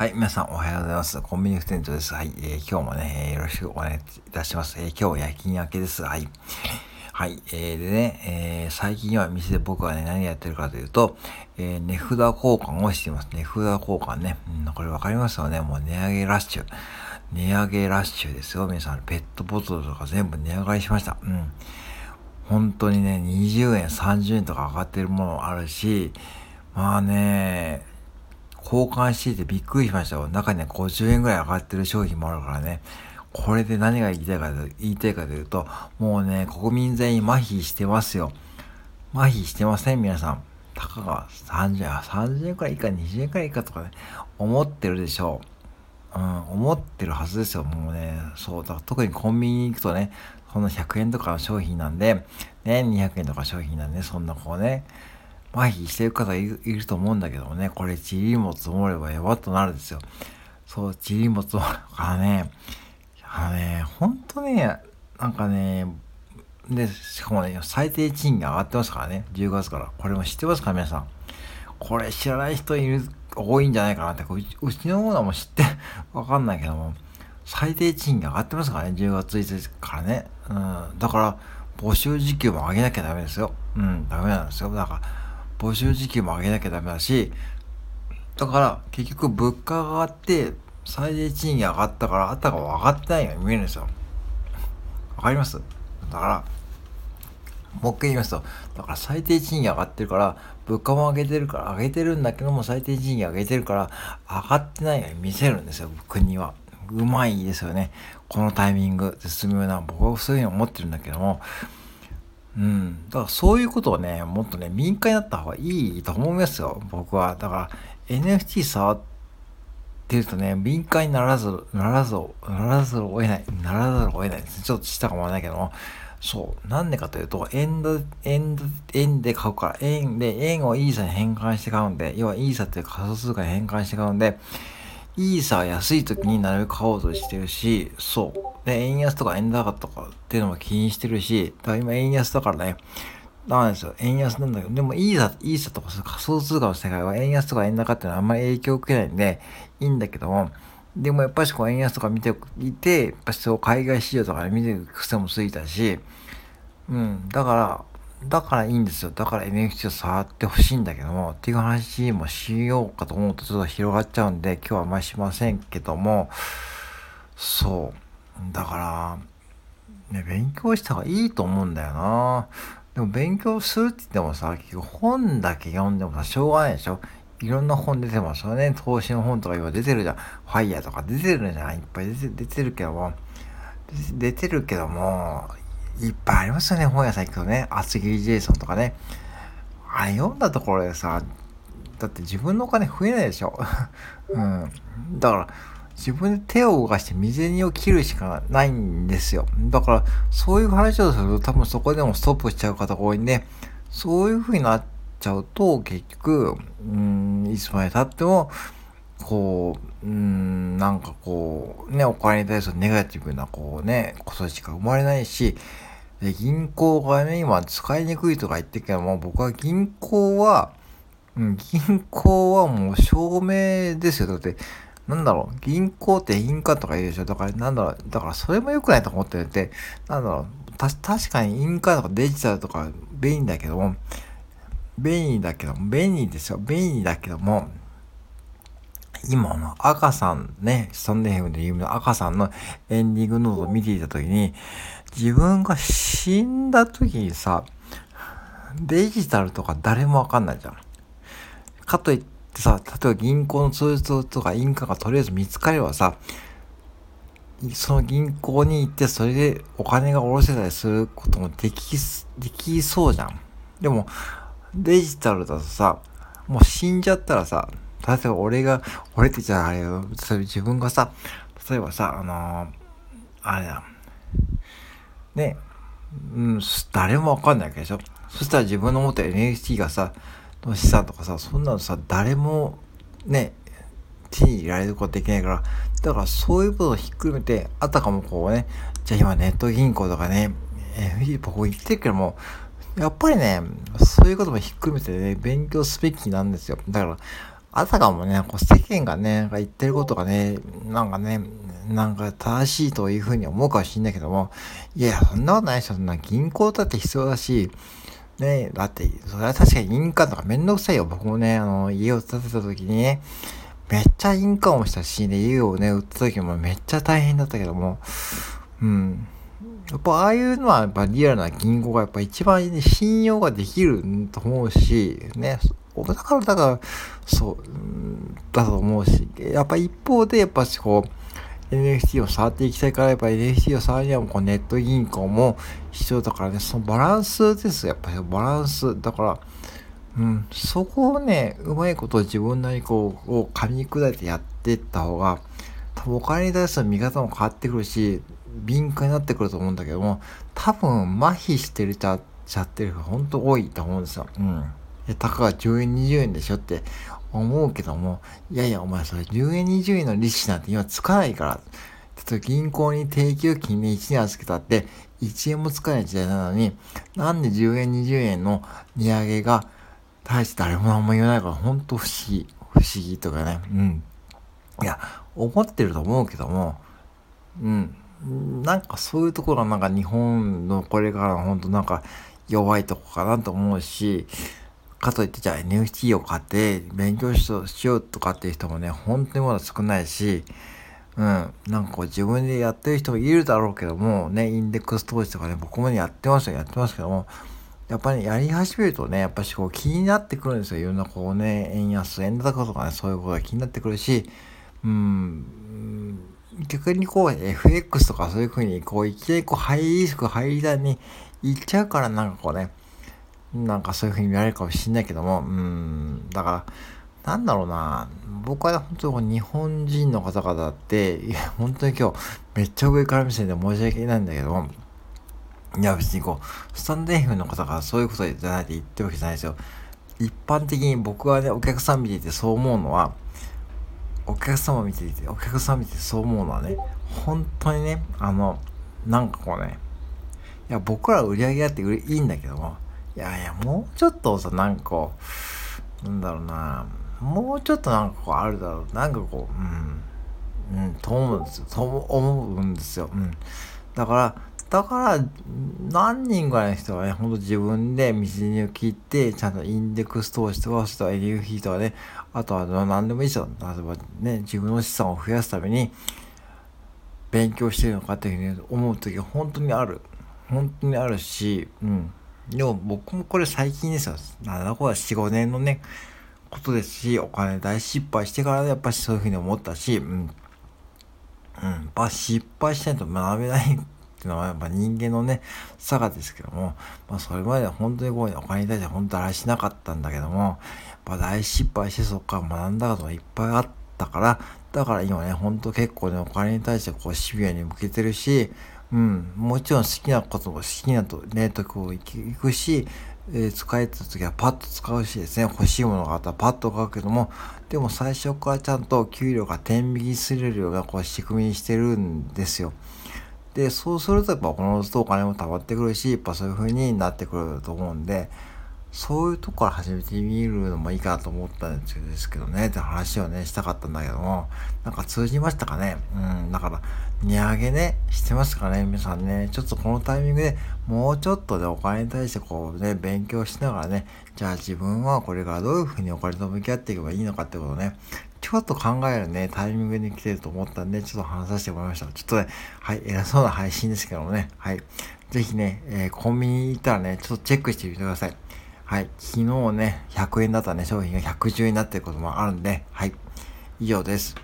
はい、皆さんおはようございます。コンビニ店長です。はい、えー、今日もね、よろしくお願いいたします。えー、今日夜勤明けです。はい。はい、えー、でね、えー、最近は店で僕はね、何やってるかというと、えー、値札交換をしています。値札交換ね。うん、これわかりますよね。もう値上げラッシュ。値上げラッシュですよ。皆さん、ペットボトルとか全部値上がりしました。うん。本当にね、20円、30円とか上がってるものもあるし、まあね、交換しててびっくりしましたよ。中にね、50円ぐらい上がってる商品もあるからね。これで何が言いたいかと、言いたいかというと、もうね、国民全員麻痺してますよ。麻痺してません皆さん。たかが30円、30円くらいいいか20円くらいいいかとかね、思ってるでしょう。うん、思ってるはずですよ。もうね、そう、だ特にコンビニに行くとね、そんな100円とかの商品なんで、ね、200円とか商品なんで、そんなこうね、麻痺してる方いると思うんだけどもね、これ、ちりも積もればやばっとなるんですよ。そう、ちりも積もるからね、あのね、ほんとね、なんかね、で、しかもね、最低賃金上がってますからね、10月から。これも知ってますか、皆さん。これ知らない人いる、多いんじゃないかなって、うちのオーナーも知って、わかんないけども、最低賃金上がってますからね、10月1日からね。うん、だから、募集時給も上げなきゃダメですよ。うん、ダメなんですよ。だから、募集時給も上げなきゃダメだし、だから結局物価が上がって最低賃金上がったからあたが上がってないように見えるんですよ。わかります？だから、もう一回言いますと、だから最低賃金上がってるから、物価も上げてるから、上げてるんだけども最低賃金上げてるから、上がってないように見せるんですよ、国は。うまいですよね。このタイミング、絶妙な。僕はそういうふうに思ってるんだけども、うん。だからそういうことをね、もっとね、民間になった方がいいと思いますよ、僕は。だから NFT 触ってるとね、敏感にならず、ならず、ならずを得ない、ならざるを得ないですね。ちょっとしたかもわないけども。そう。なんでかというと、円で、円で、円で買うから、円で、円をイーサに変換して買うんで、要はイーサっていう仮想通貨に変換して買うんで、イーサは安い時になるべく買おうとしてるし、そう。で、円安とか円高とかっていうのも気にしてるし、だから今円安だからね、なんですよ。円安なんだけど、でもイーサ、イーサとか仮想通貨の世界は円安とか円高っていうのはあんまり影響を受けないんで、いいんだけども、でもやっぱしこう円安とか見ていて、やっぱしそう海外市場とかで見てる癖もついたし、うん、だから、だからいいんですよ。だから NFT を触ってほしいんだけども、っていう話もしようかと思うとちょっと広がっちゃうんで、今日はあんまりしませんけども、そう。だから、ね、勉強した方がいいと思うんだよな。でも勉強するって言ってもさ、結局本だけ読んでもさ、しょうがないでしょいろんな本出てますよね。投資の本とか今出てるじゃん。ファイヤーとか出てるじゃん。いっぱい出て出てるけども、出てるけども、いっぱいありますよね、本屋さん行くとね。厚切りジェイソンとかね。あれ読んだところでさ、だって自分のお金増えないでしょ。うん。だから、自分で手を動かして未然を切るしかないんですよ。だから、そういう話をすると多分そこでもストップしちゃう方が多いんで、そういう風になっちゃうと、結局、うん、いつまで経っても、こう、うん、なんかこう、ね、お金に対するネガティブな、こうね、ことしか生まれないし、で、銀行がね、今使いにくいとか言ってるけども、僕は銀行は、うん、銀行はもう証明ですよ。だって、なんだろう、銀行って印鑑とか言うでしょ。だから、なんだろう、だからそれも良くないと思ってて、なんだろう、た、確かに印鑑とかデジタルとか便利だけども、便利だけども、便利ですよ。便利だけども、今の赤さんね、スタンデーヘムで有名な赤さんのエンディングノートを見ていたときに、自分が死んだ時にさ、デジタルとか誰もわかんないじゃん。かといってさ、例えば銀行の通帳とか印鑑がとりあえず見つかればさ、その銀行に行ってそれでお金が下ろせたりすることもでき、できそうじゃん。でも、デジタルだとさ、もう死んじゃったらさ、例えば俺が、俺ってじゃああれよ、自分がさ、例えばさ、あのー、あれだ、ね、うん、誰もわかんないわけでしょ。そしたら自分の持ってる NFT がさ、の資産とかさ、そんなのさ、誰もね、手に入れられることできないから、だからそういうことをひっくるめて、あたかもこうね、じゃあ今ネット銀行とかね、えー、僕言ってるけども、やっぱりね、そういうこともひっくるめてね、勉強すべきなんですよ。だから、あたかもね、こう世間がね、言ってることがね、なんかね、なんか正しいというふうに思うかもしんないけども、いや、そんなことないでしょ。そんな銀行だって必要だし、ね、だって、それは確かに印鑑とかめんどくさいよ。僕もね、あの、家を建てた時にね、めっちゃ印鑑をしたし、ね、家をね、売った時もめっちゃ大変だったけども、うん。やっぱああいうのはやっぱリアルな銀行がやっぱ一番、信用ができると思うし、ね、だから、だから、そう、だと思うし、やっぱ一方で、やっぱしこう、NFT を触っていきたいから、やっぱ NFT を触るにはこうネット銀行も必要だからね、そのバランスですやっぱりバランス。だから、うん、そこをね、うまいこと自分なりこう、を噛み砕いてやっていった方が、多分お金に対する見方も変わってくるし、敏感になってくると思うんだけども、多分麻痺してるちゃちゃってる人が本当多いと思うんですよ。うん。たかが10円20円でしょって思うけども、いやいやお前それ10円20円の利子なんて今つかないから。例えば銀行に定期預金で1年預けたって1円もつかない時代なのに、なんで10円20円の値上げが大して誰も何も言わないから本当不思議。不思議とかね。うん。いや、思ってると思うけども、うん。なんかそういうところはなんか日本のこれから本当なんか弱いとこかなと思うし、かといってじゃあ NFT を買って勉強しようとかっていう人もね、本当にまだ少ないし、うん、なんかこう自分でやってる人もいるだろうけども、ね、インデックス投資とかね、僕もね、やってますよ、やってますけども、やっぱり、ね、やり始めるとね、やっぱしこう気になってくるんですよ。いろんなこうね、円安、円高とかね、そういうことが気になってくるし、うん、逆にこう FX とかそういうふうにこういきなりこうハイリスク、ハイリターンに行っちゃうからなんかこうね、なんかそういう風に見られるかもしんないけども、うん、だから、なんだろうな、僕は本当に日本人の方々って、いや、本当に今日、めっちゃ上から目線で申し訳ないんだけども、いや、別にこう、スタンド F の方がそういうことじゃないって言ってるわけじゃないですよ。一般的に僕はね、お客さん見ていてそう思うのは、お客様見ていて、お客さん見てそう思うのはね、本当にね、あの、なんかこうね、いや、僕ら売り上げあっていいんだけども、いやいや、もうちょっとさ、なんかなんだろうな、もうちょっとなんかこうあるだろう。なんかこう、うん、うん、と思うんですよ。と思うんですよ。うん。だから、だから、何人ぐらいの人がね、ほんと自分で道にを切って、ちゃんとインデックス投資とか、そと LFP とかね、あとは何でもいいですよ。例えばね、自分の資産を増やすために、勉強してるのかっていうふうに思う時は本当にある。本当にあるし、うん。でも僕もこれ最近ですよ。なんだこれ4、5年のね、ことですし、お金大失敗してからやっぱりそういうふうに思ったし、うん。うん。やっぱ失敗しないと学べないっていうのはやっぱ人間のね、差がですけども、まあそれまでは本当にこうお金に対して本当あれしなかったんだけども、やっぱ大失敗してそこから学んだことがいっぱいあったから、だから今ね、ほんと結構ね、お金に対してこうシビアに向けてるし、うん、もちろん好きなことも好きなとね、とこ行くし、えー、使えた時はパッと使うしですね、欲しいものがあったらパッと買うけども、でも最初からちゃんと給料が天引きするようなこう仕組みにしてるんですよ。で、そうするとやっぱこのずとお金も溜まってくるし、やっぱそういう風になってくると思うんで、そういうとこから始めてみるのもいいかなと思ったんですけどね、って話をね、したかったんだけども、なんか通じましたかね。うん、だから、値上げね、してますかね、皆さんね。ちょっとこのタイミングでもうちょっとでお金に対してこうね、勉強しながらね、じゃあ自分はこれからどういうふうにお金と向き合っていけばいいのかってことをね、ちょっと考えるね、タイミングに来てると思ったんで、ちょっと話させてもらいました。ちょっとね、はい、偉そうな配信ですけどもね、はい。ぜひね、えー、コンビニ行ったらね、ちょっとチェックしてみてください。はい。昨日ね、100円だったね、商品が110円になってることもあるんで、はい。以上です。